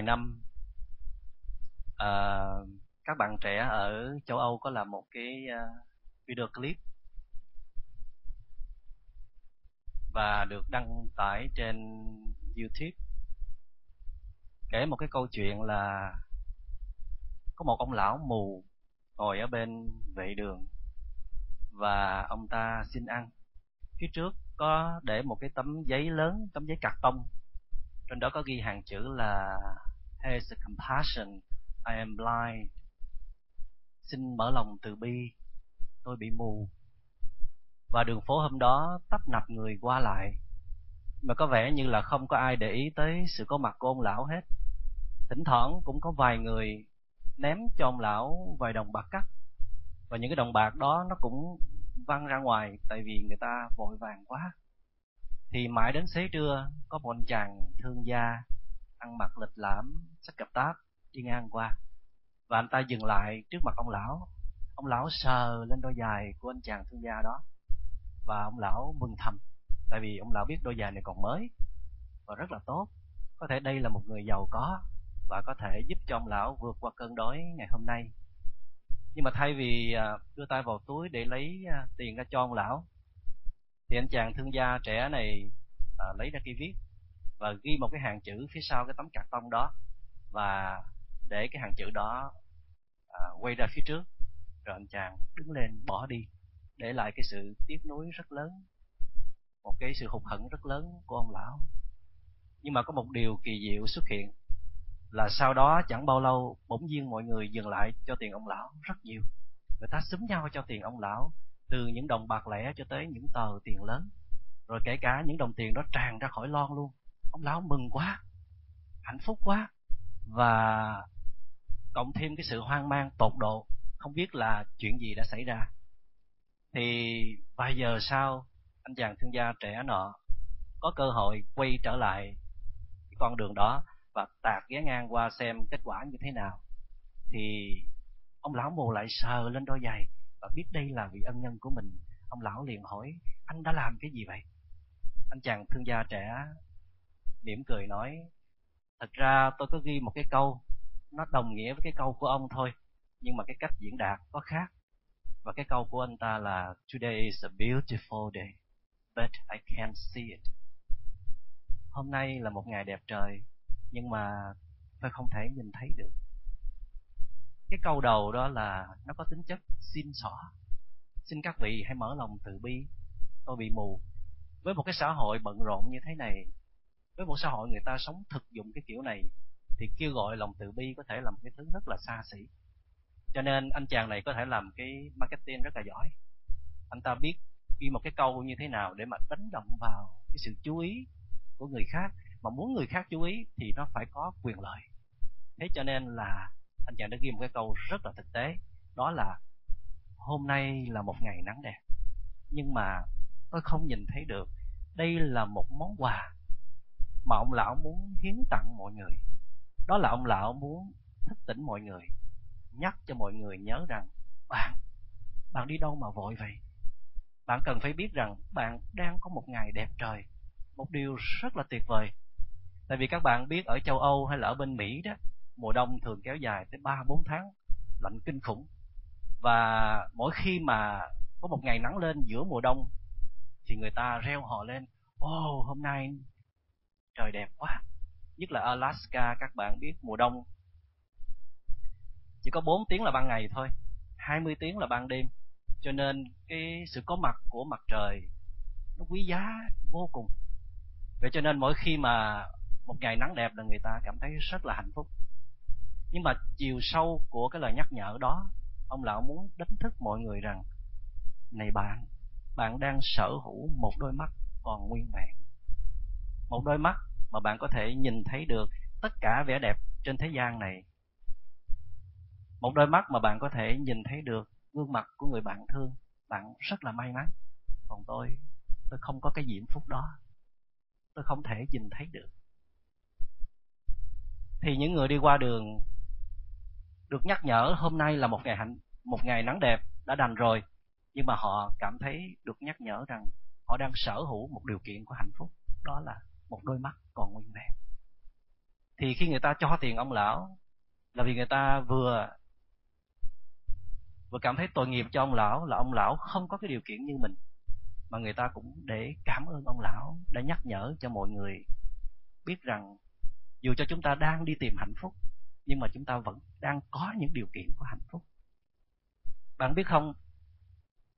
vài năm uh, các bạn trẻ ở châu Âu có làm một cái uh, video clip và được đăng tải trên YouTube kể một cái câu chuyện là có một ông lão mù ngồi ở bên vệ đường và ông ta xin ăn. Phía trước có để một cái tấm giấy lớn tấm giấy cạc tông. Trên đó có ghi hàng chữ là Has compassion. I am blind. Xin mở lòng từ bi. Tôi bị mù. Và đường phố hôm đó tấp nập người qua lại. Mà có vẻ như là không có ai để ý tới sự có mặt của ông lão hết. Thỉnh thoảng cũng có vài người ném cho ông lão vài đồng bạc cắt. Và những cái đồng bạc đó nó cũng văng ra ngoài tại vì người ta vội vàng quá. Thì mãi đến xế trưa, có một chàng thương gia ăn mặc lịch lãm sách cặp táp đi ngang qua. Và anh ta dừng lại trước mặt ông lão. Ông lão sờ lên đôi giày của anh chàng thương gia đó. Và ông lão mừng thầm tại vì ông lão biết đôi giày này còn mới và rất là tốt. Có thể đây là một người giàu có và có thể giúp cho ông lão vượt qua cơn đói ngày hôm nay. Nhưng mà thay vì à, đưa tay vào túi để lấy à, tiền ra cho ông lão thì anh chàng thương gia trẻ này à, lấy ra cây viết và ghi một cái hàng chữ phía sau cái tấm cạc tông đó và để cái hàng chữ đó à, quay ra phía trước. Rồi anh chàng đứng lên bỏ đi để lại cái sự tiếc nuối rất lớn một cái sự hụt hẫng rất lớn của ông lão. Nhưng mà có một điều kỳ diệu xuất hiện là sau đó chẳng bao lâu bỗng nhiên mọi người dừng lại cho tiền ông lão rất nhiều. Người ta xúm nhau cho tiền ông lão từ những đồng bạc lẻ cho tới những tờ tiền lớn. Rồi kể cả những đồng tiền đó tràn ra khỏi lon luôn ông lão mừng quá, hạnh phúc quá, và cộng thêm cái sự hoang mang tột độ, không biết là chuyện gì đã xảy ra. Thì vài giờ sau, anh chàng thương gia trẻ nọ có cơ hội quay trở lại cái con đường đó và tạt ghé ngang qua xem kết quả như thế nào. Thì ông lão mù lại sờ lên đôi giày và biết đây là vị ân nhân của mình. Ông lão liền hỏi, anh đã làm cái gì vậy? Anh chàng thương gia trẻ mỉm cười nói, thật ra tôi có ghi một cái câu, nó đồng nghĩa với cái câu của ông thôi, nhưng mà cái cách diễn đạt có khác. Và cái câu của anh ta là, today is a beautiful day, but I can't see it hôm nay là một ngày đẹp trời, nhưng mà tôi không thể nhìn thấy được. Cái câu đầu đó là, nó có tính chất xin xỏ. Xin các vị hãy mở lòng từ bi. Tôi bị mù. Với một cái xã hội bận rộn như thế này với một xã hội người ta sống thực dụng cái kiểu này, thì kêu gọi lòng từ bi có thể là một cái thứ rất là xa xỉ. Cho nên anh chàng này có thể làm cái marketing rất là giỏi. Anh ta biết ghi một cái câu như thế nào để mà đánh động vào cái sự chú ý của người khác. Mà muốn người khác chú ý thì nó phải có quyền lợi. Thế cho nên là anh chàng đã ghi một cái câu rất là thực tế. Đó là, hôm nay là một ngày nắng đẹp. Nhưng mà tôi không nhìn thấy được. Đây là một món quà mà ông lão muốn hiến tặng mọi người. Đó là ông lão muốn thức tỉnh mọi người nhắc cho mọi người nhớ rằng bạn bạn đi đâu mà vội vậy? Bạn cần phải biết rằng bạn đang có một ngày đẹp trời một điều rất là tuyệt vời. Tại vì các bạn biết ở châu âu hay là ở bên mỹ đó mùa đông thường kéo dài tới ba bốn tháng lạnh kinh khủng. Và mỗi khi mà có một ngày nắng lên giữa mùa đông thì người ta reo hò lên ô oh, hôm nay trời đẹp quá. Nhất là Alaska, các bạn biết, mùa đông. Chỉ có 4 tiếng là ban ngày thôi 20 tiếng là ban đêm. Cho nên cái sự có mặt của mặt trời, nó quý giá vô cùng. Vậy cho nên mỗi khi mà một ngày nắng đẹp là người ta cảm thấy rất là hạnh phúc. Nhưng mà chiều sâu của cái lời nhắc nhở đó, ông lão muốn đánh thức mọi người rằng, này bạn bạn đang sở hữu một đôi mắt còn nguyên vẹn một đôi mắt mà bạn có thể nhìn thấy được tất cả vẻ đẹp trên thế gian này. Một đôi mắt mà bạn có thể nhìn thấy được gương mặt của người bạn thương. Bạn rất là may mắn. Còn tôi tôi không có cái diễm phúc đó. Tôi không thể nhìn thấy được. Thì những người đi qua đường được nhắc nhở hôm nay là một ngày hạnh, một ngày nắng đẹp đã đành rồi. Nhưng mà họ cảm thấy được nhắc nhở rằng họ đang sở hữu một điều kiện của hạnh phúc. Đó là một đôi mắt còn nguyên vẹn. Thì khi người ta cho tiền ông lão, là vì người ta vừa vừa cảm thấy tội nghiệp cho ông lão, là ông lão không có cái điều kiện như mình, mà người ta cũng để cảm ơn ông lão, đã nhắc nhở cho mọi người biết rằng dù cho chúng ta đang đi tìm hạnh phúc, nhưng mà chúng ta vẫn đang có những điều kiện của hạnh phúc. Bạn biết không?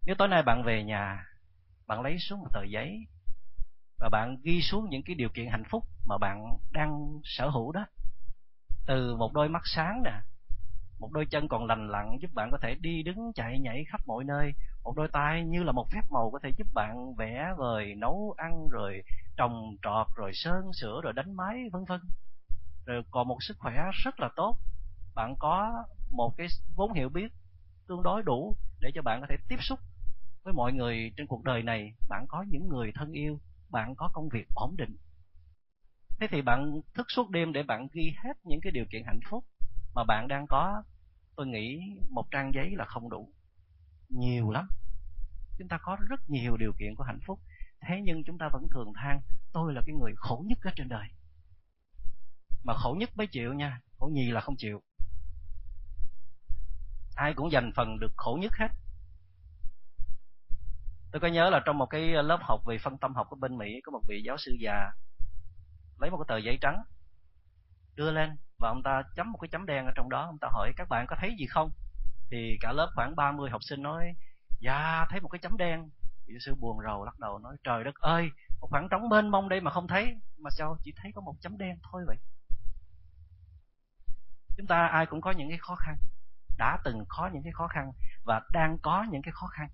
Nếu tối nay bạn về nhà, bạn lấy xuống một tờ giấy và bạn ghi xuống những cái điều kiện hạnh phúc mà bạn đang sở hữu đó. Từ một đôi mắt sáng nè, một đôi chân còn lành lặn giúp bạn có thể đi đứng, chạy, nhảy khắp mọi nơi. Một đôi tay như là một phép màu có thể giúp bạn vẽ vời, nấu ăn, rồi trồng trọt, rồi sơn sửa, rồi đánh máy, vân vân. Rồi còn một sức khỏe rất là tốt. Bạn có một cái vốn hiểu biết tương đối đủ để cho bạn có thể tiếp xúc với mọi người trên cuộc đời này. Bạn có những người thân yêu bạn có công việc ổn định. Thế thì bạn thức suốt đêm để bạn ghi hết những cái điều kiện hạnh phúc mà bạn đang có, tôi nghĩ một trang giấy là không đủ. Nhiều lắm. Chúng ta có rất nhiều điều kiện của hạnh phúc. Thế nhưng chúng ta vẫn thường than, tôi là cái người khổ nhất ở trên đời. Mà khổ nhất mới chịu nha, khổ nhì là không chịu. Ai cũng dành phần được khổ nhất hết tôi có nhớ là trong một cái ờ, lớp học về phân tâm học ở bên mỹ, có một vị giáo sư già lấy một cái tờ giấy trắng đưa lên và ông ta chấm một cái chấm đen ở trong đó. Ông ta hỏi, các bạn có thấy gì không? Thì cả lớp khoảng 30 học sinh nói dạ thấy một cái chấm đen. Giáo sư buồn rầu lắc đầu nói, trời đất ơi, một khoảng trống mênh mông đây mà không thấy, mà sao chỉ thấy có một chấm đen thôi vậy? Chúng ta ai cũng có những cái khó khăn, đã từng có những cái khó khăn và đang có những cái khó khăn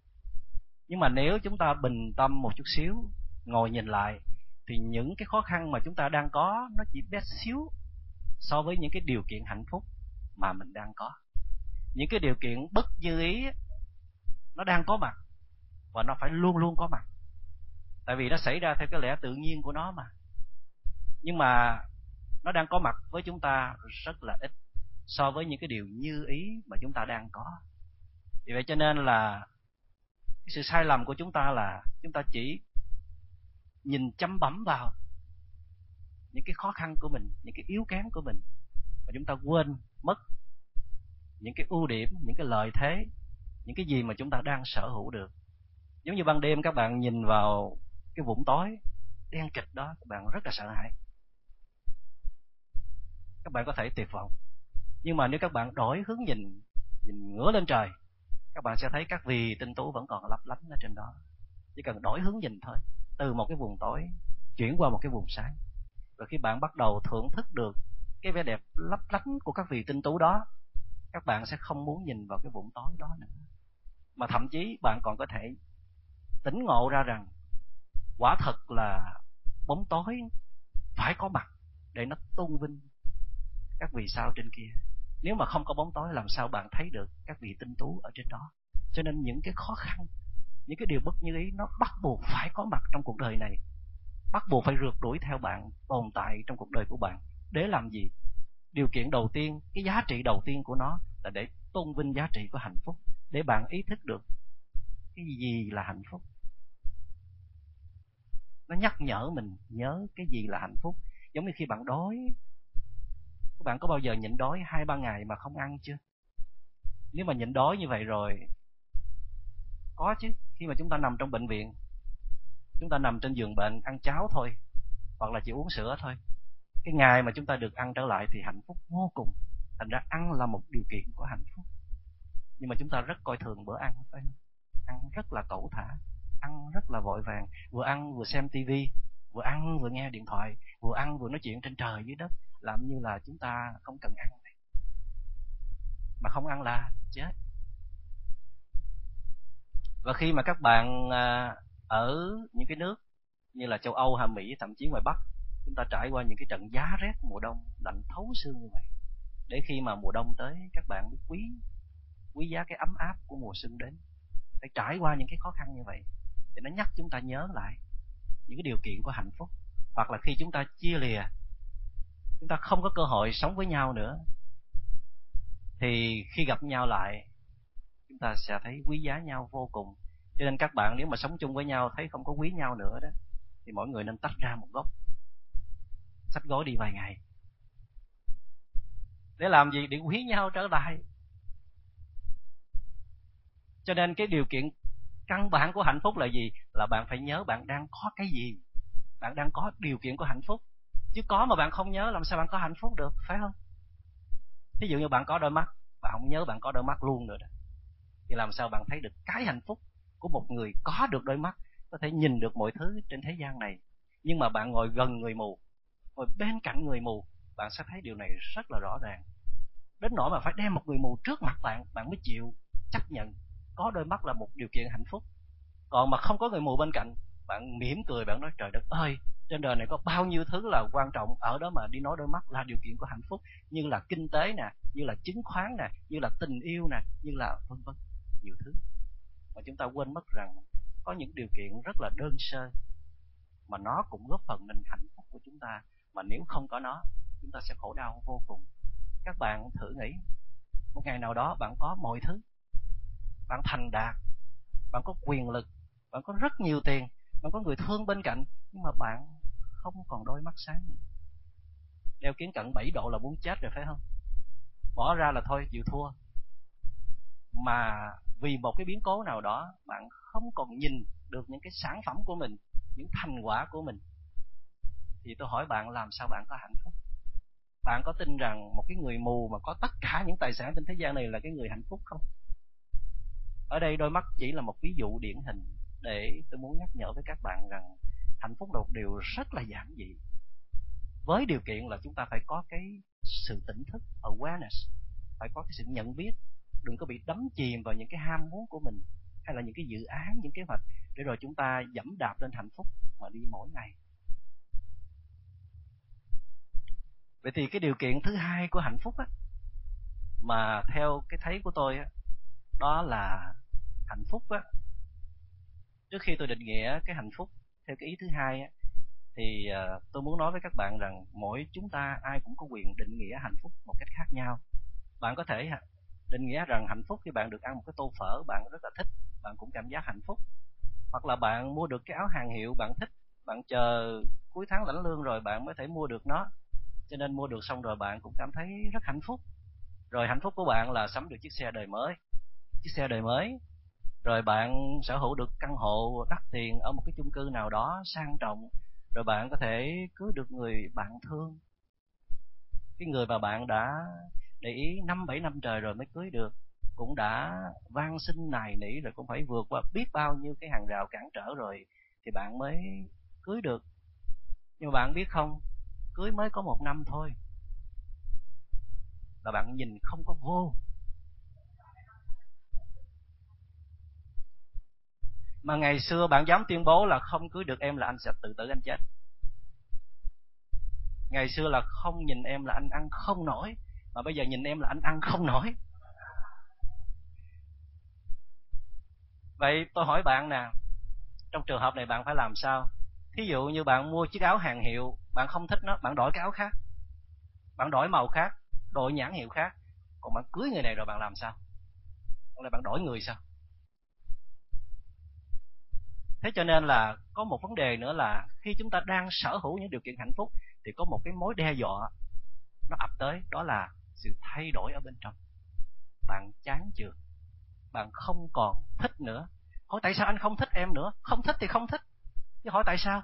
nhưng mà nếu chúng ta bình tâm một chút xíu, ngồi nhìn lại, thì những cái khó khăn mà chúng ta đang có, nó chỉ bé xíu so với những cái điều kiện hạnh phúc mà mình đang có. Những cái điều kiện bất như ý, nó đang có mặt và nó phải luôn luôn có mặt. Tại vì nó xảy ra theo cái lẽ tự nhiên của nó mà. Nhưng mà nó đang có mặt với chúng ta rất là ít so với những cái điều như ý mà chúng ta đang có. Vì vậy cho nên là sự sai lầm của chúng ta là chúng ta chỉ nhìn chăm bấm vào những cái khó khăn của mình, những cái yếu kém của mình, và chúng ta quên mất những cái ưu điểm, những cái lợi thế, những cái gì mà chúng ta đang sở hữu được. Giống như ban đêm các bạn nhìn vào cái vũng tối đen kịch đó, các bạn rất là sợ hãi. Các bạn có thể tuyệt vọng. Nhưng mà nếu các bạn đổi hướng nhìn nhìn ngửa lên trời các bạn sẽ thấy các vì tinh tú vẫn còn lấp lánh ở trên đó. Chỉ cần đổi hướng nhìn thôi, từ một cái vùng tối chuyển qua một cái vùng sáng. Và khi bạn bắt đầu thưởng thức được cái vẻ đẹp lấp lánh của các vị tinh tú đó, các bạn sẽ không muốn nhìn vào cái vùng tối đó nữa. Mà thậm chí bạn còn có thể tỉnh ngộ ra rằng, quả thật là bóng tối phải có mặt để nó tôn vinh các vì sao trên kia nếu mà không có bóng tối, làm sao bạn thấy được các vị tinh tú ở trên đó? Cho nên những cái khó khăn, những cái điều bất như ý, nó bắt buộc phải có mặt trong cuộc đời này. Bắt buộc phải rượt đuổi theo bạn, tồn tại trong cuộc đời của bạn. Để làm gì? Điều kiện đầu tiên, cái giá trị đầu tiên của nó là để tôn vinh giá trị của hạnh phúc, để bạn ý thức được cái gì là hạnh phúc. Nó nhắc nhở mình nhớ cái gì là hạnh phúc. Giống như khi bạn đói các bạn có bao giờ nhịn đói hai ba ngày mà không ăn chưa? Nếu mà nhịn đói như vậy rồi, có chứ, khi mà chúng ta nằm trong bệnh viện, chúng ta nằm trên giường bệnh ăn cháo thôi, hoặc là chỉ uống sữa thôi, cái ngày mà chúng ta được ăn trở lại thì hạnh phúc vô cùng. Thành ra ăn là một điều kiện của hạnh phúc. Nhưng mà chúng ta rất coi thường bữa ăn, phải không? Ăn rất là cẩu thả, ăn rất là vội vàng. Vừa ăn vừa xem tivi vừa ăn vừa nghe điện thoại, vừa ăn vừa nói chuyện trên trời dưới đất, làm như là chúng ta không cần ăn này. mà không ăn là chết và khi mà các bạn à, ở những cái nước như là châu Âu hay Mỹ, thậm chí ngoài Bắc, chúng ta trải qua những cái trận giá rét mùa đông lạnh thấu xương như vậy, để khi mà mùa đông tới, các bạn biết quý quý giá cái ấm áp của mùa xuân đến, phải trải qua những cái khó khăn như vậy để nó nhắc chúng ta nhớ lại những cái điều kiện của hạnh phúc. Hoặc là khi chúng ta chia lìa, chúng ta không có cơ hội sống với nhau nữa, thì khi gặp nhau lại, chúng ta sẽ thấy quý giá nhau vô cùng. Cho nên các bạn nếu mà sống chung với nhau, thấy không có quý nhau nữa đó, thì mỗi người nên tách ra một góc. Sách gói đi vài ngày. Để làm gì? Để quý nhau trở lại. Cho nên cái điều kiện căn bản của hạnh phúc là gì? Là bạn phải nhớ bạn đang có cái gì. Bạn đang có điều kiện của hạnh phúc. Chứ có mà bạn không nhớ, làm sao bạn có hạnh phúc được, phải không? Ví dụ như bạn có đôi mắt, bạn không nhớ bạn có đôi mắt luôn nữa đó. Thì làm sao bạn thấy được cái hạnh phúc của một người có được đôi mắt, có thể nhìn được mọi thứ trên thế gian này. Nhưng mà bạn ngồi gần người mù, ngồi bên cạnh người mù, bạn sẽ thấy điều này rất là rõ ràng. Đến nỗi mà phải đem một người mù trước mặt bạn bạn mới chịu chấp nhận có đôi mắt là một điều kiện hạnh phúc. Còn mà không có người mù bên cạnh, bạn mỉm cười, bạn nói, trời đất ơi, trên đời này có bao nhiêu thứ là quan trọng, ở đó mà đi nói đôi mắt là điều kiện của hạnh phúc, như là kinh tế nè, như là chứng khoán nè, như là tình yêu nè, như là vân vân, nhiều thứ. Mà chúng ta quên mất rằng có những điều kiện rất là đơn sơ mà nó cũng góp phần nên hạnh phúc của chúng ta, mà nếu không có nó, chúng ta sẽ khổ đau vô cùng. Các bạn thử nghĩ, một ngày nào đó bạn có mọi thứ bạn thành đạt. Bạn có quyền lực. Bạn có rất nhiều tiền. Bạn có người thương bên cạnh. Nhưng mà bạn không còn đôi mắt sáng nữa. Đeo kiến cận 7 độ là muốn chết rồi, phải không? Bỏ ra là thôi, chịu thua. Mà vì một cái biến cố nào đó, bạn không còn nhìn được những cái sản phẩm của mình, những thành quả của mình. Thì tôi hỏi bạn, làm sao bạn có hạnh phúc? Bạn có tin rằng một cái người mù mà có tất cả những tài sản trên thế gian này là cái người hạnh phúc không? Ở đây đôi mắt chỉ là một ví dụ điển hình để tôi muốn nhắc nhở với các bạn rằng hạnh phúc là một điều rất là giản dị. Với điều kiện là chúng ta phải có cái sự tỉnh thức, awareness, phải có cái sự nhận biết, đừng có bị đắm chìm vào những cái ham muốn của mình hay là những cái dự án, những kế hoạch để rồi chúng ta dẫm đạp lên hạnh phúc mà đi mỗi ngày. Vậy thì cái điều kiện thứ hai của hạnh phúc á, mà theo cái thấy của tôi á đó là hạnh phúc á. Trước khi tôi định nghĩa cái hạnh phúc theo cái ý thứ hai á thì uh, tôi muốn nói với các bạn rằng mỗi chúng ta ai cũng có quyền định nghĩa hạnh phúc một cách khác nhau. Bạn có thể định nghĩa rằng hạnh phúc khi bạn được ăn một cái tô phở bạn rất là thích bạn cũng cảm giác hạnh phúc. Hoặc là bạn mua được cái áo hàng hiệu bạn thích bạn chờ cuối tháng lãnh lương rồi bạn mới thể mua được nó. Cho nên mua được xong rồi bạn cũng cảm thấy rất hạnh phúc. Rồi hạnh phúc của bạn là sắm được chiếc xe đời mới chiếc xe đời mới. Rồi bạn sở hữu được căn hộ đắt tiền ở một cái chung cư nào đó sang trọng, rồi bạn có thể cưới được người bạn thương. Cái người mà bạn đã để ý năm bảy năm trời rồi mới cưới được cũng đã van xin nài nỉ rồi cũng phải vượt qua biết bao nhiêu cái hàng rào cản trở rồi thì bạn mới cưới được. Nhưng mà bạn biết không, cưới mới có một năm thôi là bạn nhìn không có vô. Mà ngày xưa bạn dám tuyên bố là không cưới được em là anh sẽ tự tử anh chết. Ngày xưa là không nhìn em là anh ăn không nổi, mà bây giờ nhìn em là anh ăn không nổi. Vậy tôi hỏi bạn nè, trong trường hợp này bạn phải làm sao? Thí dụ như bạn mua chiếc áo hàng hiệu, bạn không thích nó, bạn đổi cái áo khác. Bạn đổi màu khác, đổi nhãn hiệu khác. Còn bạn cưới người này rồi bạn làm sao? Còn lại bạn đổi người sao? Thế cho nên là có một vấn đề nữa là khi chúng ta đang sở hữu những điều kiện hạnh phúc thì có một cái mối đe dọa nó ập tới, đó là sự thay đổi ở bên trong. Bạn chán chưa bạn không còn thích nữa. Hỏi tại sao anh không thích em nữa? Không thích thì không thích. Chứ hỏi tại sao?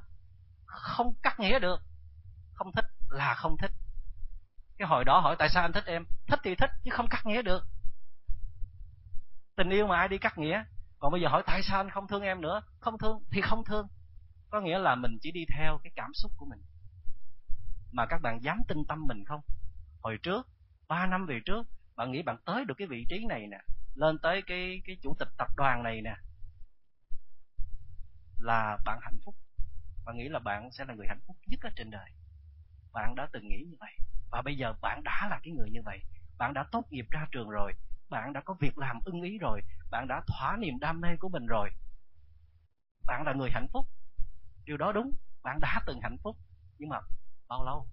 Không cắt nghĩa được. Không thích là không thích. Cái hồi đó hỏi tại sao anh thích em? Thích thì thích, chứ không cắt nghĩa được. Tình yêu mà ai đi cắt nghĩa? Còn bây giờ hỏi tại sao anh không thương em nữa? Không thương thì không thương. Có nghĩa là mình chỉ đi theo cái cảm xúc của mình. Mà các bạn dám tin tâm mình không? Hồi trước, ba năm về trước, bạn nghĩ bạn tới được cái vị trí này nè, lên tới cái cái chủ tịch tập đoàn này nè, là bạn hạnh phúc. Bạn nghĩ là bạn sẽ là người hạnh phúc nhất ở trên đời. Bạn đã từng nghĩ như vậy. Và bây giờ bạn đã là cái người như vậy. Bạn đã tốt nghiệp ra trường rồi bạn đã có việc làm ưng ý rồi, bạn đã thỏa niềm đam mê của mình rồi. Bạn là người hạnh phúc. Điều đó đúng, bạn đã từng hạnh phúc. Nhưng mà bao lâu?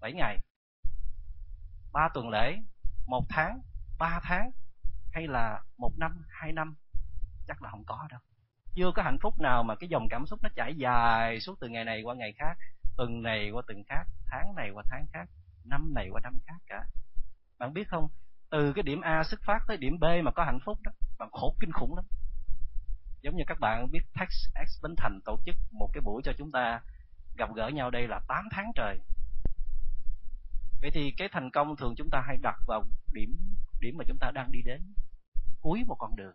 Bảy ngày. Ba tuần lễ, một tháng, ba tháng, hay là một năm, hai năm? Chắc là không có đâu. Chưa có hạnh phúc nào mà cái dòng cảm xúc nó chảy dài suốt từ ngày này qua ngày khác, tuần này qua tuần khác, tháng này qua tháng khác, năm này qua năm khác cả. Bạn biết không? Từ cái điểm A xuất phát tới điểm B mà có hạnh phúc đó bạn khổ kinh khủng lắm. Giống như các bạn biết, Tax X Bến Thành tổ chức một cái buổi cho chúng ta gặp gỡ nhau đây là 8 tháng trời. Vậy thì cái thành công thường chúng ta hay đặt vào điểm điểm mà chúng ta đang đi đến, cuối một con đường,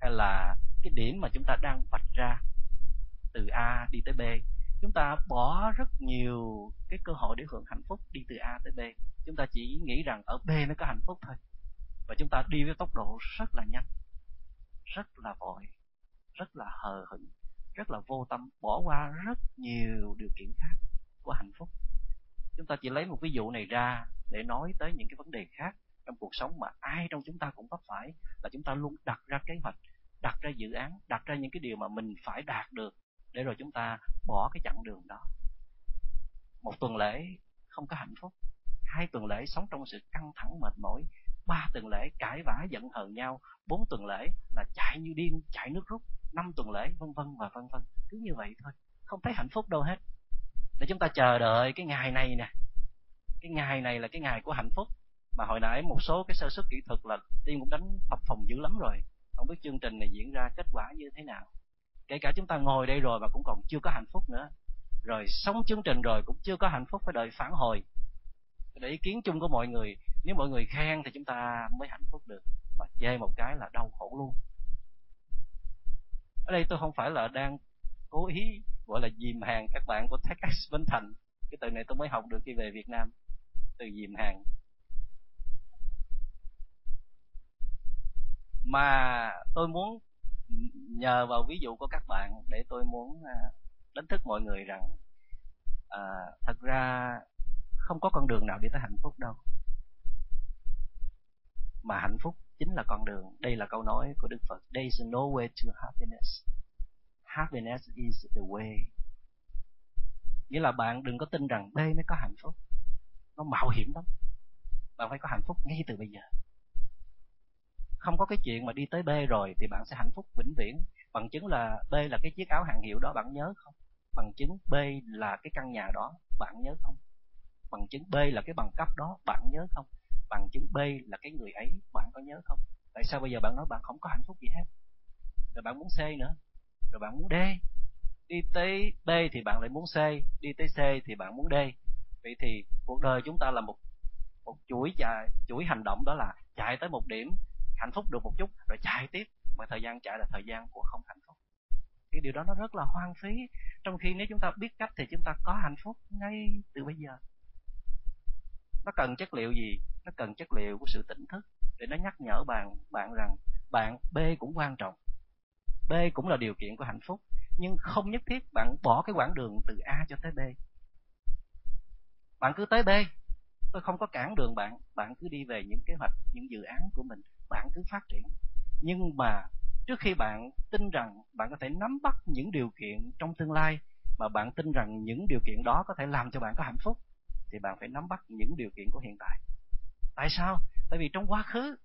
hay là cái điểm mà chúng ta đang vạch ra từ A đi tới B chúng ta bỏ rất nhiều cái cơ hội để hưởng hạnh phúc đi từ A tới B. Chúng ta chỉ nghĩ rằng ở B nó có hạnh phúc thôi. Và chúng ta đi với tốc độ rất là nhanh, rất là vội, rất là hờ hững, rất là vô tâm, bỏ qua rất nhiều điều kiện khác của hạnh phúc. Chúng ta chỉ lấy một ví dụ này ra để nói tới những cái vấn đề khác trong cuộc sống mà ai trong chúng ta cũng vấp phải, là chúng ta luôn đặt ra kế hoạch, đặt ra dự án, đặt ra những cái điều mà mình phải đạt được để rồi chúng ta bỏ cái chặng đường đó. Một tuần lễ không có hạnh phúc, hai tuần lễ sống trong sự căng thẳng, mệt mỏi, ba tuần lễ cãi vã, giận hờn nhau, bốn tuần lễ là chạy như điên, chạy nước rút, năm tuần lễ vân vân và vân vân. Cứ như vậy thôi, không thấy hạnh phúc đâu hết. Để chúng ta chờ đợi cái ngày này nè. Cái ngày này là cái ngày của hạnh phúc. Mà hồi nãy một số cái sơ suất kỹ thuật là tiên cũng đánh phập phòng dữ lắm rồi. Không biết chương trình này diễn ra kết quả như thế nào kể cả chúng ta ngồi đây rồi mà cũng còn chưa có hạnh phúc nữa. Rồi sống chương trình rồi cũng chưa có hạnh phúc phải đợi phản hồi. Để ý kiến chung của mọi người, nếu mọi người khen thì chúng ta mới hạnh phúc được. Mà chê một cái là đau khổ luôn. Ở đây tôi không phải là đang cố ý gọi là dìm hàng các bạn của TechX Bến Thành. Cái từ này tôi mới học được khi về Việt Nam. Từ dìm hàng. Mà tôi muốn nhờ vào ví dụ của các bạn để tôi muốn à, đánh thức mọi người rằng à, thật ra không có con đường nào đi tới hạnh phúc đâu. Mà hạnh phúc chính là con đường. Đây là câu nói của đức phật. There is no way to happiness. Happiness is the way. Nghĩa là bạn đừng có tin rằng B mới có hạnh phúc. Nó mạo hiểm lắm. Bạn phải có hạnh phúc ngay từ bây giờ không có cái chuyện mà đi tới B rồi thì bạn sẽ hạnh phúc vĩnh viễn. Bằng chứng là B là cái chiếc áo hàng hiệu đó, bạn nhớ không? Bằng chứng B là cái căn nhà đó, bạn nhớ không? Bằng chứng B là cái bằng cấp đó, bạn nhớ không? Bằng chứng B là cái người ấy, bạn có nhớ không? Tại sao bây giờ bạn nói bạn không có hạnh phúc gì hết? Rồi bạn muốn C nữa. Rồi bạn muốn D. Đi tới B thì bạn lại muốn C, đi tới C thì bạn muốn D. Vậy thì cuộc đời chúng ta là một một chuỗi chạy chuỗi hành động đó là chạy tới một điểm hạnh phúc được một chút, rồi chạy tiếp. Mà thời gian chạy là thời gian của không hạnh phúc. Cái điều đó nó rất là hoang phí. Trong khi nếu chúng ta biết cách thì chúng ta có hạnh phúc ngay từ bây giờ. Nó cần chất liệu gì? Nó cần chất liệu của sự tỉnh thức. Để nó nhắc nhở bạn bạn rằng bạn B cũng quan trọng. B cũng là điều kiện của hạnh phúc. Nhưng không nhất thiết bạn bỏ cái quãng đường từ A cho tới B. Bạn cứ tới B. Tôi không có cản đường bạn. Bạn cứ đi về những kế hoạch, những dự án của mình bạn cứ phát triển. Nhưng mà trước khi bạn tin rằng bạn có thể nắm bắt những điều kiện trong tương lai, mà bạn tin rằng những điều kiện đó có thể làm cho bạn có hạnh phúc, thì bạn phải nắm bắt những điều kiện của hiện tại. Tại sao? Tại vì trong quá khứ,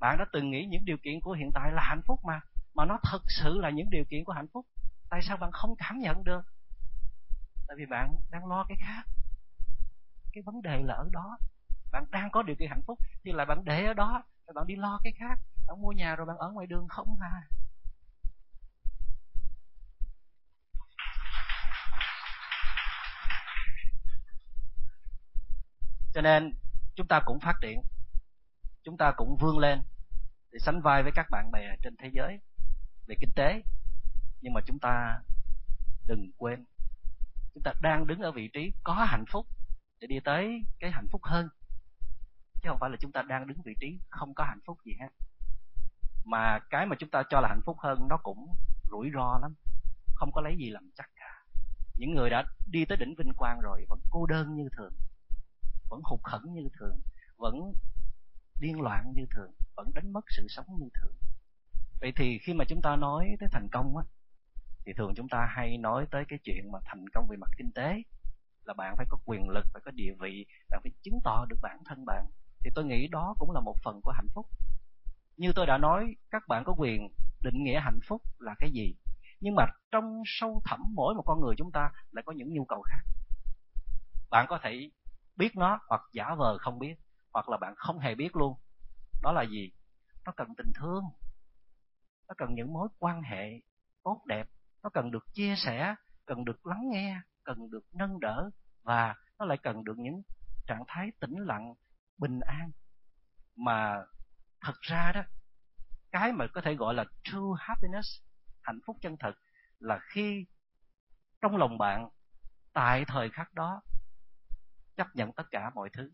bạn đã từng nghĩ những điều kiện của hiện tại là hạnh phúc mà mà nó thực sự là những điều kiện của hạnh phúc. Tại sao bạn không cảm nhận được? Tại vì bạn đang lo cái khác. Cái vấn đề là ở đó. Bạn đang có điều kiện hạnh phúc thì là bạn để ở đó rồi bạn đi lo cái khác. Bạn mua nhà rồi bạn ở ngoài đường không à. Cho nên, chúng ta cũng phát triển. Chúng ta cũng vươn lên để sánh vai với các bạn bè trên thế giới về kinh tế. Nhưng mà chúng ta đừng quên, chúng ta đang đứng ở vị trí có hạnh phúc để đi tới cái hạnh phúc hơn chứ không phải là chúng ta đang đứng vị trí không có hạnh phúc gì hết. Mà cái mà chúng ta cho là hạnh phúc hơn nó cũng rủi ro lắm, không có lấy gì làm chắc cả. Những người đã đi tới đỉnh vinh quang rồi vẫn cô đơn như thường, vẫn hụt hẫng như thường, vẫn điên loạn như thường, vẫn đánh mất sự sống như thường. Vậy thì khi mà chúng ta nói tới thành công á, thì thường chúng ta hay nói tới cái chuyện mà thành công về mặt kinh tế, là bạn phải có quyền lực, phải có địa vị, bạn phải chứng tỏ được bản thân bạn thì tôi nghĩ đó cũng là một phần của hạnh phúc. Như tôi đã nói, các bạn có quyền định nghĩa hạnh phúc là cái gì. Nhưng mà trong sâu thẳm mỗi một con người chúng ta lại có những nhu cầu khác. Bạn có thể biết nó hoặc giả vờ không biết, hoặc là bạn không hề biết luôn. Đó là gì? Nó cần tình thương. Nó cần những mối quan hệ tốt đẹp. Nó cần được chia sẻ, cần được lắng nghe, cần được nâng đỡ và nó lại cần được những trạng thái tĩnh lặng bình an. Mà thật ra đó, cái mà có thể gọi là true happiness, hạnh phúc chân thật, là khi trong lòng bạn tại thời khắc đó chấp nhận tất cả mọi thứ,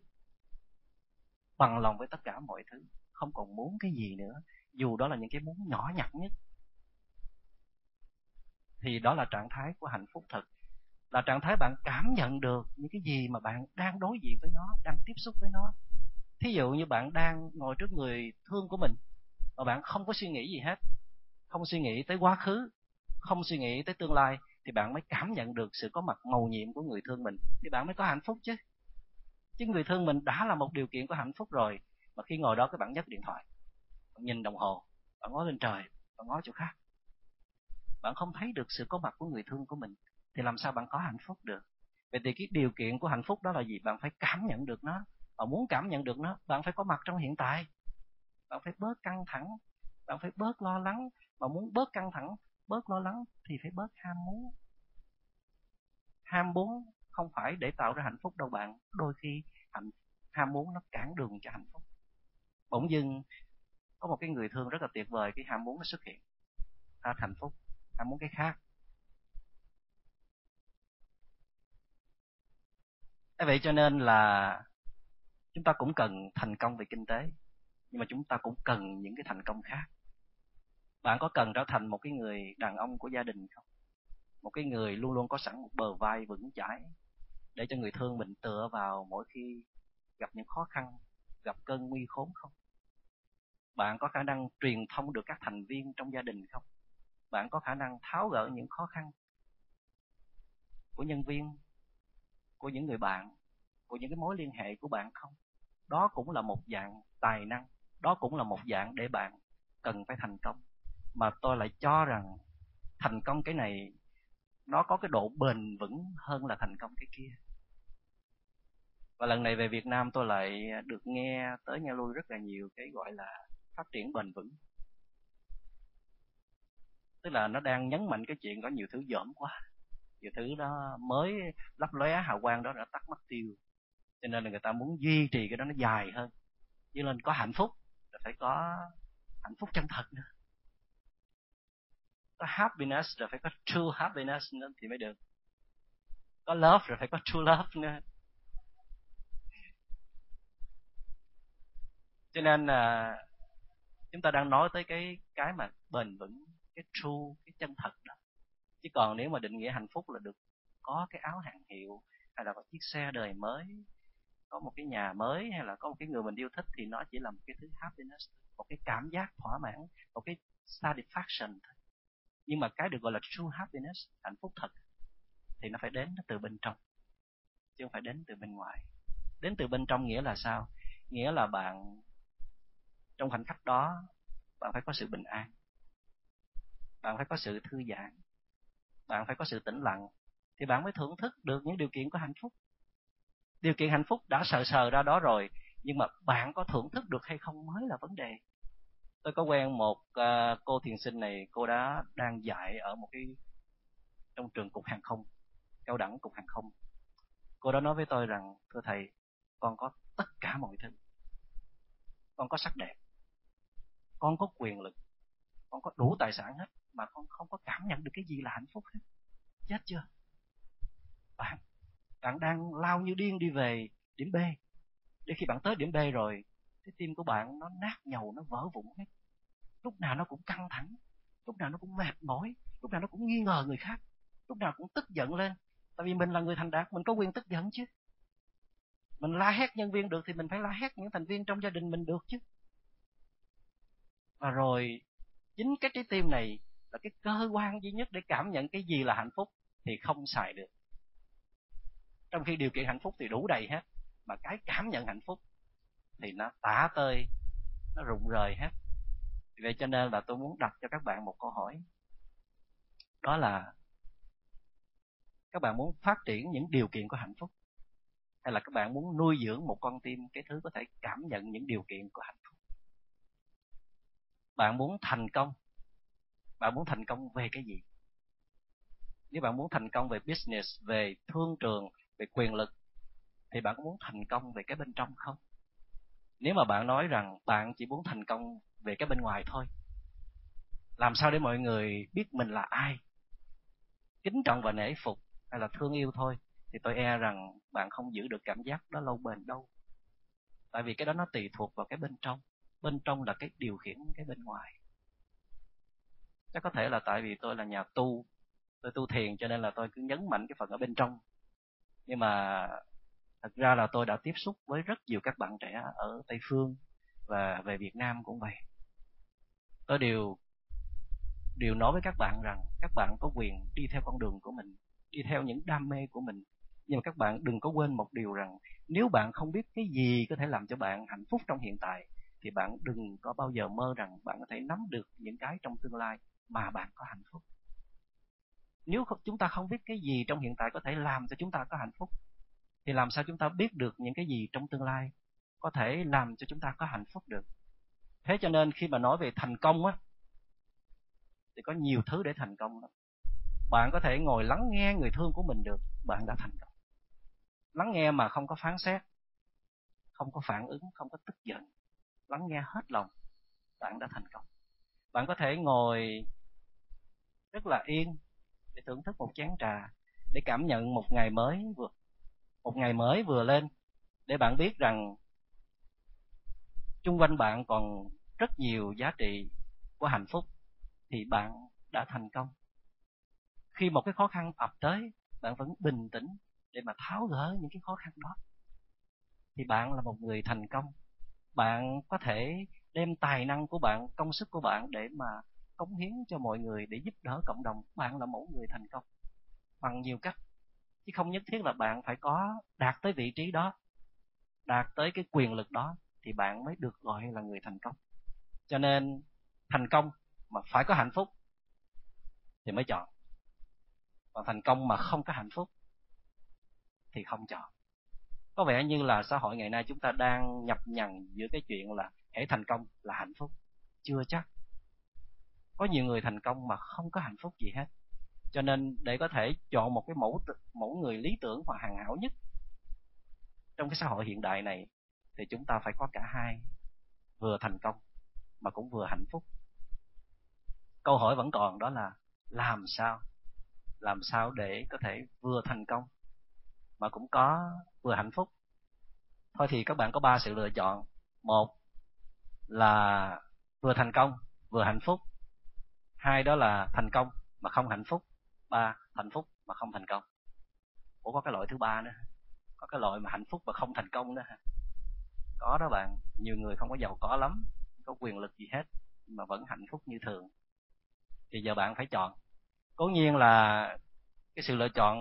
bằng lòng với tất cả mọi thứ, không còn muốn cái gì nữa, dù đó là những cái muốn nhỏ nhặt nhất. Thì đó là trạng thái của hạnh phúc thật, là trạng thái bạn cảm nhận được những cái gì mà bạn đang đối diện với nó, đang tiếp xúc với nó thí dụ như bạn đang ngồi trước người thương của mình mà bạn không có suy nghĩ gì hết, không suy nghĩ tới quá khứ, không suy nghĩ tới tương lai, thì bạn mới cảm nhận được sự có mặt màu nhiệm của người thương mình, thì bạn mới có hạnh phúc chứ. Chứ người thương mình đã là một điều kiện của hạnh phúc rồi, mà khi ngồi đó các bạn nhấc điện thoại, bạn nhìn đồng hồ, bạn ngó lên trời, bạn ngó chỗ khác. Bạn không thấy được sự có mặt của người thương của mình, thì làm sao bạn có hạnh phúc được? Vậy thì cái điều kiện của hạnh phúc đó là gì? Bạn phải cảm nhận được nó và muốn cảm nhận được nó, bạn phải có mặt trong hiện tại. Bạn phải bớt căng thẳng, bạn phải bớt lo lắng. Mà muốn bớt căng thẳng, bớt lo lắng thì phải bớt ham muốn. Ham muốn không phải để tạo ra hạnh phúc đâu bạn. Đôi khi hạnh, ham muốn nó cản đường cho hạnh phúc. Bỗng dưng, có một cái người thương rất là tuyệt vời, cái ham muốn nó xuất hiện. Ta hạnh phúc, ham muốn cái khác. Thế vậy cho nên là chúng ta cũng cần thành công về kinh tế, nhưng mà chúng ta cũng cần những cái thành công khác. Bạn có cần trở thành một cái người đàn ông của gia đình không? Một cái người luôn luôn có sẵn một bờ vai vững chãi để cho người thương mình tựa vào mỗi khi gặp những khó khăn, gặp cơn nguy khốn không? Bạn có khả năng truyền thông được các thành viên trong gia đình không? Bạn có khả năng tháo gỡ những khó khăn của nhân viên, của những người bạn? Của những cái mối liên hệ của bạn không? Đó cũng là một dạng tài năng, đó cũng là một dạng để bạn cần phải thành công. Mà tôi lại cho rằng thành công cái này, nó có cái độ bền vững hơn là thành công cái kia. Và lần này về Việt Nam tôi lại được nghe tới nghe lui rất là nhiều cái gọi là phát triển bền vững. Tức là nó đang nhấn mạnh cái chuyện có nhiều thứ dởm quá. Nhiều thứ đó mới lấp lóe, hào quang đó đã tắt mất tiêu cho nên là người ta muốn duy trì cái đó nó dài hơn. Cho nên có hạnh phúc là phải có hạnh phúc chân thật nữa. Có happiness rồi phải có true happiness nữa thì mới được. Có love rồi phải có true love nữa. Cho nên là chúng ta đang nói tới cái cái mà bền vững, cái true, cái chân thật đó. Chứ còn nếu mà định nghĩa hạnh phúc là được có cái áo hàng hiệu hay là có chiếc xe đời mới có một cái nhà mới hay là có một cái người mình yêu thích thì nó chỉ là một cái thứ happiness, một cái cảm giác thỏa mãn, một cái satisfaction thôi. Nhưng mà cái được gọi là true happiness, hạnh phúc thật, thì nó phải đến từ bên trong, chứ không phải đến từ bên ngoài. Đến từ bên trong nghĩa là sao? Nghĩa là bạn, trong khoảnh khắc đó, bạn phải có sự bình an, bạn phải có sự thư giãn, bạn phải có sự tĩnh lặng, thì bạn mới thưởng thức được những điều kiện của hạnh phúc điều kiện hạnh phúc đã sờ sờ ra đó rồi nhưng mà bạn có thưởng thức được hay không mới là vấn đề. Tôi có quen một uh, cô thiền sinh này cô đã đang dạy ở một cái trong trường cục hàng không cao đẳng cục hàng không. Cô đã nói với tôi rằng thưa thầy con có tất cả mọi thứ. Con có sắc đẹp con có quyền lực con có đủ tài sản hết mà con không có cảm nhận được cái gì là hạnh phúc hết. Chết chưa? Bạn bạn đang lao như điên đi về điểm B. Để khi bạn tới điểm B rồi, cái tim của bạn nó nát nhầu, nó vỡ vụn hết. Lúc nào nó cũng căng thẳng, lúc nào nó cũng mệt mỏi, lúc nào nó cũng nghi ngờ người khác, lúc nào cũng tức giận lên. Tại vì mình là người thành đạt, mình có quyền tức giận chứ. Mình la hét nhân viên được thì mình phải la hét những thành viên trong gia đình mình được chứ. Và rồi, chính cái trái tim này là cái cơ quan duy nhất để cảm nhận cái gì là hạnh phúc thì không xài được trong khi điều kiện hạnh phúc thì đủ đầy hết, mà cái cảm nhận hạnh phúc thì nó tả tơi, nó rụng rời hết. Vậy cho nên là tôi muốn đặt cho các bạn một câu hỏi. Đó là, các bạn muốn phát triển những điều kiện của hạnh phúc, hay là các bạn muốn nuôi dưỡng một con tim cái thứ có thể cảm nhận những điều kiện của hạnh phúc? Bạn muốn thành công, bạn muốn thành công về cái gì? Nếu bạn muốn thành công về business, về thương trường về quyền lực, thì bạn có muốn thành công về cái bên trong không? Nếu mà bạn nói rằng bạn chỉ muốn thành công về cái bên ngoài thôi, làm sao để mọi người biết mình là ai? Kính trọng và nể phục hay là thương yêu thôi, thì tôi e rằng bạn không giữ được cảm giác đó lâu bền đâu. Tại vì cái đó nó tùy thuộc vào cái bên trong. Bên trong là cái điều khiển cái bên ngoài. Chắc có thể là tại vì tôi là nhà tu, tôi tu thiền cho nên là tôi cứ nhấn mạnh cái phần ở bên trong nhưng mà thật ra là tôi đã tiếp xúc với rất nhiều các bạn trẻ ở tây phương và về việt nam cũng vậy. Tôi đều đều nói với các bạn rằng các bạn có quyền đi theo con đường của mình, đi theo những đam mê của mình. Nhưng mà các bạn đừng có quên một điều rằng nếu bạn không biết cái gì có thể làm cho bạn hạnh phúc trong hiện tại, thì bạn đừng có bao giờ mơ rằng bạn có thể nắm được những cái trong tương lai mà bạn có hạnh phúc nếu chúng ta không biết cái gì trong hiện tại có thể làm cho chúng ta có hạnh phúc, thì làm sao chúng ta biết được những cái gì trong tương lai có thể làm cho chúng ta có hạnh phúc được? Thế cho nên khi mà nói về thành công á, thì có nhiều thứ để thành công lắm bạn có thể ngồi lắng nghe người thương của mình được, bạn đã thành công. Lắng nghe mà không có phán xét, không có phản ứng, không có tức giận. Lắng nghe hết lòng, bạn đã thành công. Bạn có thể ngồi rất là yên để thưởng thức một chén trà, để cảm nhận một ngày mới vừa, một ngày mới vừa lên. Để bạn biết rằng chung quanh bạn còn rất nhiều giá trị của hạnh phúc thì bạn đã thành công. Khi một cái khó khăn ập tới, bạn vẫn bình tĩnh để mà tháo gỡ những cái khó khăn đó. Thì bạn là một người thành công. Bạn có thể đem tài năng của bạn, công sức của bạn để mà cống hiến cho mọi người để giúp đỡ cộng đồng. Bạn là mẫu người thành công, bằng nhiều cách. Chứ không nhất thiết là bạn phải có đạt tới vị trí đó, đạt tới cái quyền lực đó, thì bạn mới được gọi là người thành công. Cho nên, thành công mà phải có hạnh phúc thì mới chọn. Còn thành công mà không có hạnh phúc thì không chọn. Có vẻ như là xã hội ngày nay chúng ta đang nhập nhằng giữa cái chuyện là hãy thành công là hạnh phúc. Chưa chắc có nhiều người thành công mà không có hạnh phúc gì hết. Cho nên để có thể chọn một cái mẫu mẫu người lý tưởng và hoàn hảo nhất trong cái xã hội hiện đại này, thì chúng ta phải có cả hai, vừa thành công mà cũng vừa hạnh phúc. Câu hỏi vẫn còn đó là làm sao? Làm sao để có thể vừa thành công mà cũng có vừa hạnh phúc? Thôi thì các bạn có ba sự lựa chọn. Một là vừa thành công, vừa hạnh phúc hai đó là thành công mà không hạnh phúc. Ba, hạnh phúc mà không thành công. Ủa, có cái loại thứ ba nữa. Có cái loại mà hạnh phúc mà không thành công nữa. Có đó bạn. Nhiều người không có giàu có lắm, không có quyền lực gì hết mà vẫn hạnh phúc như thường. Thì giờ bạn phải chọn. Cố nhiên là cái sự lựa chọn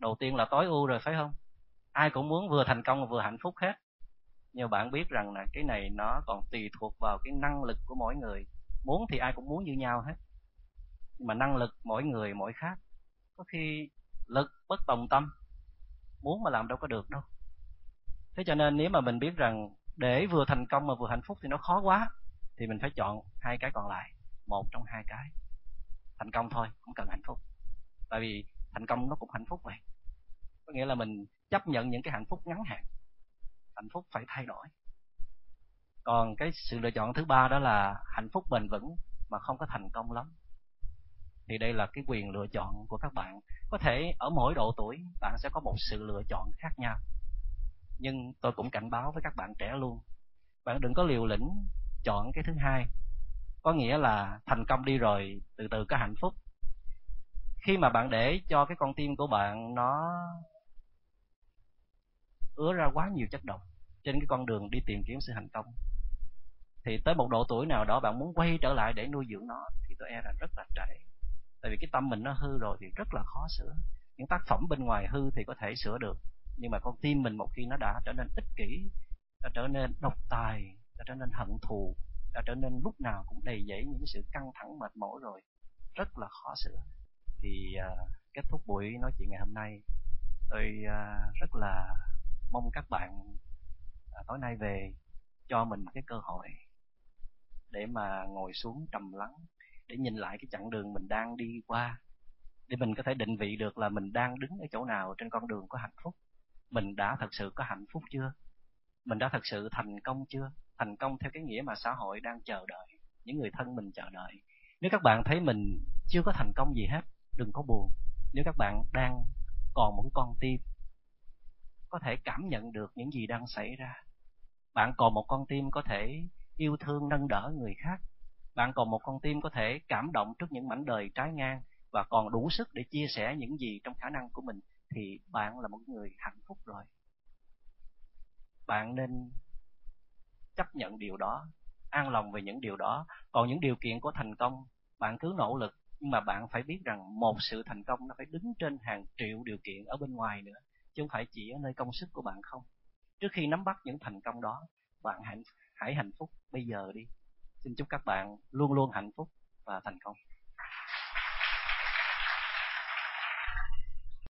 đầu tiên là tối ưu rồi, phải không? Ai cũng muốn vừa thành công vừa hạnh phúc hết. Nhưng bạn biết rằng là cái này nó còn tùy thuộc vào cái năng lực của mỗi người. Muốn thì ai cũng muốn như nhau hết mà năng lực mỗi người mỗi khác. Có khi lực bất đồng tâm, muốn mà làm đâu có được đâu. Thế cho nên nếu mà mình biết rằng để vừa thành công mà vừa hạnh phúc thì nó khó quá, thì mình phải chọn hai cái còn lại, một trong hai cái. Thành công thôi, không cần hạnh phúc. Tại vì thành công nó cũng hạnh phúc vậy. Có nghĩa là mình chấp nhận những cái hạnh phúc ngắn hạn. Hạnh phúc phải thay đổi. Còn cái sự lựa chọn thứ ba đó là hạnh phúc bền vững mà không có thành công lắm thì đây là cái quyền lựa chọn của các bạn. Có thể ở mỗi độ tuổi, bạn sẽ có một sự lựa chọn khác nhau. Nhưng tôi cũng cảnh báo với các bạn trẻ luôn, bạn đừng có liều lĩnh chọn cái thứ hai. Có nghĩa là thành công đi rồi, từ từ có hạnh phúc. Khi mà bạn để cho cái con tim của bạn nó ứa ra quá nhiều chất độc trên cái con đường đi tìm kiếm sự thành công, thì tới một độ tuổi nào đó bạn muốn quay trở lại để nuôi dưỡng nó, thì tôi e là rất là trễ tại vì cái tâm mình nó hư rồi thì rất là khó sửa. Những tác phẩm bên ngoài hư thì có thể sửa được nhưng mà con tim mình một khi nó đã trở nên ích kỷ đã trở nên độc tài đã trở nên hận thù đã trở nên lúc nào cũng đầy dẫy những sự căng thẳng mệt mỏi rồi rất là khó sửa. Thì uh, kết thúc buổi nói chuyện ngày hôm nay tôi uh, rất là mong các bạn uh, tối nay về cho mình cái cơ hội để mà ngồi xuống trầm lắng để nhìn lại cái chặng đường mình đang đi qua, để mình có thể định vị được là mình đang đứng ở chỗ nào trên con đường của hạnh phúc. Mình đã thật sự có hạnh phúc chưa? Mình đã thật sự thành công chưa? Thành công theo cái nghĩa mà xã hội đang chờ đợi, những người thân mình chờ đợi. Nếu các bạn thấy mình chưa có thành công gì hết, đừng có buồn. Nếu các bạn đang còn một con tim, có thể cảm nhận được những gì đang xảy ra. Bạn còn một con tim có thể yêu thương, nâng đỡ người khác bạn còn một con tim có thể cảm động trước những mảnh đời trái ngang và còn đủ sức để chia sẻ những gì trong khả năng của mình, thì bạn là một người hạnh phúc rồi. Bạn nên chấp nhận điều đó, an lòng về những điều đó. Còn những điều kiện của thành công, bạn cứ nỗ lực, nhưng mà bạn phải biết rằng một sự thành công nó phải đứng trên hàng triệu điều kiện ở bên ngoài nữa, chứ không phải chỉ ở nơi công sức của bạn không. Trước khi nắm bắt những thành công đó, bạn hãy hãy hạnh phúc bây giờ đi xin chúc các bạn luôn luôn hạnh phúc và thành công.